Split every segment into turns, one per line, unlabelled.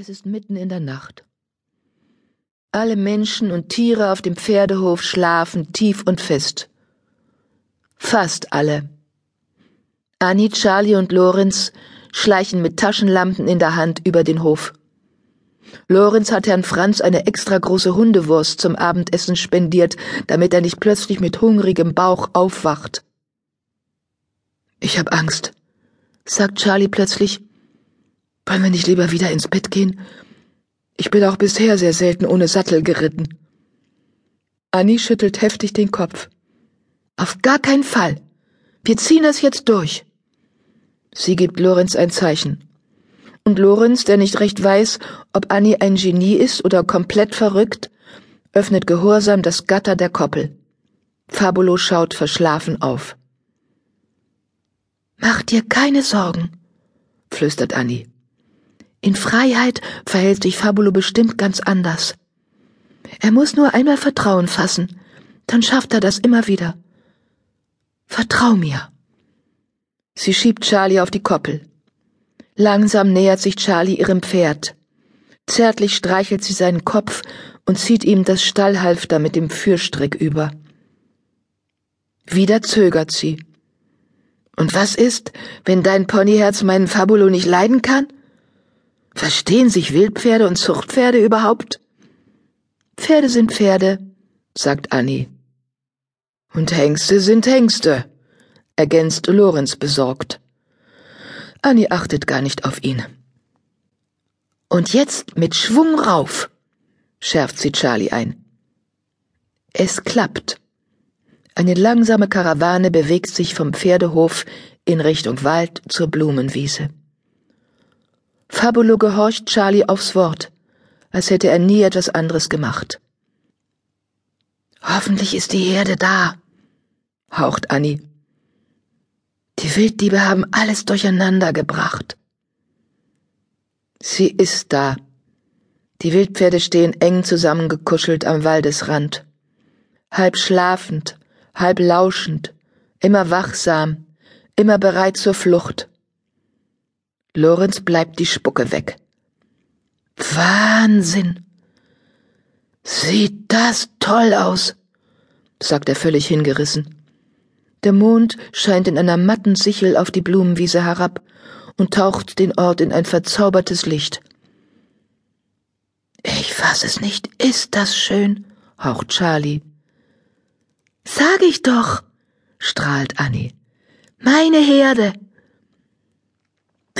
Es ist mitten in der Nacht. Alle Menschen und Tiere auf dem Pferdehof schlafen tief und fest. Fast alle. Annie, Charlie und Lorenz schleichen mit Taschenlampen in der Hand über den Hof. Lorenz hat Herrn Franz eine extra große Hundewurst zum Abendessen spendiert, damit er nicht plötzlich mit hungrigem Bauch aufwacht. Ich hab Angst, sagt Charlie plötzlich. Wollen wir nicht lieber wieder ins Bett gehen? Ich bin auch bisher sehr selten ohne Sattel geritten. Annie schüttelt heftig den Kopf. Auf gar keinen Fall. Wir ziehen das jetzt durch. Sie gibt Lorenz ein Zeichen. Und Lorenz, der nicht recht weiß, ob Annie ein Genie ist oder komplett verrückt, öffnet gehorsam das Gatter der Koppel. Fabulo schaut verschlafen auf. Mach dir keine Sorgen, flüstert Annie. In Freiheit verhält sich Fabulo bestimmt ganz anders. Er muss nur einmal Vertrauen fassen, dann schafft er das immer wieder. Vertrau mir. Sie schiebt Charlie auf die Koppel. Langsam nähert sich Charlie ihrem Pferd. Zärtlich streichelt sie seinen Kopf und zieht ihm das Stallhalfter mit dem Führstrick über. Wieder zögert sie. Und was ist, wenn dein Ponyherz meinen Fabulo nicht leiden kann? Verstehen sich Wildpferde und Zuchtpferde überhaupt? Pferde sind Pferde, sagt Annie. Und Hengste sind Hengste, ergänzt Lorenz besorgt. Annie achtet gar nicht auf ihn. Und jetzt mit Schwung rauf, schärft sie Charlie ein. Es klappt. Eine langsame Karawane bewegt sich vom Pferdehof in Richtung Wald zur Blumenwiese. Fabulo gehorcht Charlie aufs Wort, als hätte er nie etwas anderes gemacht. Hoffentlich ist die Herde da, haucht Annie. Die Wilddiebe haben alles durcheinander gebracht. Sie ist da. Die Wildpferde stehen eng zusammengekuschelt am Waldesrand. Halb schlafend, halb lauschend, immer wachsam, immer bereit zur Flucht. Lorenz bleibt die Spucke weg. Wahnsinn! Sieht das toll aus, sagt er völlig hingerissen. Der Mond scheint in einer matten Sichel auf die Blumenwiese herab und taucht den Ort in ein verzaubertes Licht. Ich fass es nicht, ist das schön, haucht Charlie. Sag ich doch, strahlt Annie. Meine Herde.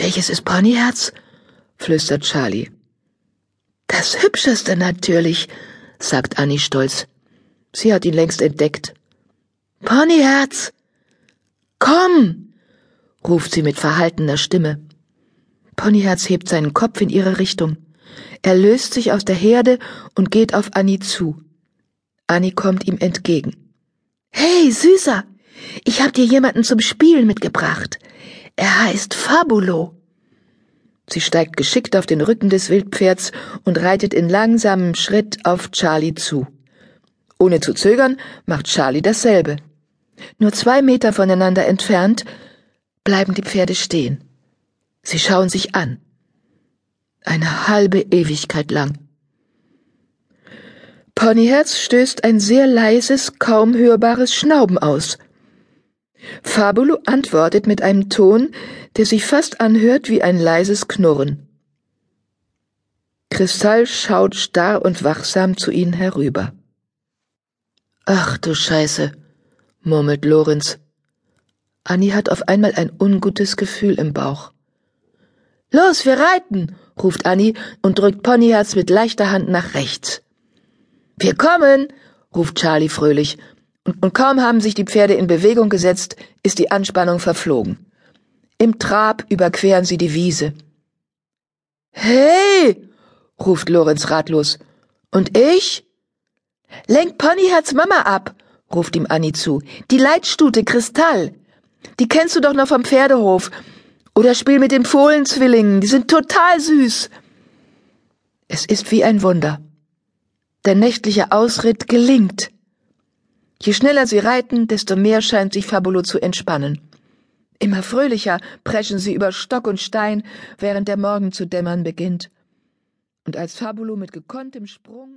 Welches ist Ponyherz? flüstert Charlie. Das hübscheste natürlich, sagt Annie stolz. Sie hat ihn längst entdeckt. Ponyherz! Komm! ruft sie mit verhaltener Stimme. Ponyherz hebt seinen Kopf in ihre Richtung. Er löst sich aus der Herde und geht auf Annie zu. Annie kommt ihm entgegen. Hey, Süßer! Ich hab dir jemanden zum Spielen mitgebracht. Er heißt Fabulo. Sie steigt geschickt auf den Rücken des Wildpferds und reitet in langsamem Schritt auf Charlie zu. Ohne zu zögern macht Charlie dasselbe. Nur zwei Meter voneinander entfernt bleiben die Pferde stehen. Sie schauen sich an. Eine halbe Ewigkeit lang. Ponyherz stößt ein sehr leises, kaum hörbares Schnauben aus. Fabulo antwortet mit einem Ton, der sich fast anhört wie ein leises Knurren. Kristall schaut starr und wachsam zu ihnen herüber. Ach du Scheiße, murmelt Lorenz. Annie hat auf einmal ein ungutes Gefühl im Bauch. Los, wir reiten, ruft Annie und drückt Ponyherz mit leichter Hand nach rechts. Wir kommen, ruft Charlie fröhlich und kaum haben sich die Pferde in Bewegung gesetzt, ist die Anspannung verflogen. Im Trab überqueren sie die Wiese. Hey! ruft Lorenz ratlos. Und ich? Lenk Ponyherz Mama ab, ruft ihm Annie zu. Die Leitstute Kristall. Die kennst du doch noch vom Pferdehof. Oder spiel mit den Fohlenzwillingen, die sind total süß. Es ist wie ein Wunder. Der nächtliche Ausritt gelingt. Je schneller sie reiten, desto mehr scheint sich Fabulo zu entspannen. Immer fröhlicher preschen sie über Stock und Stein, während der Morgen zu dämmern beginnt. Und als Fabulo mit gekonntem Sprung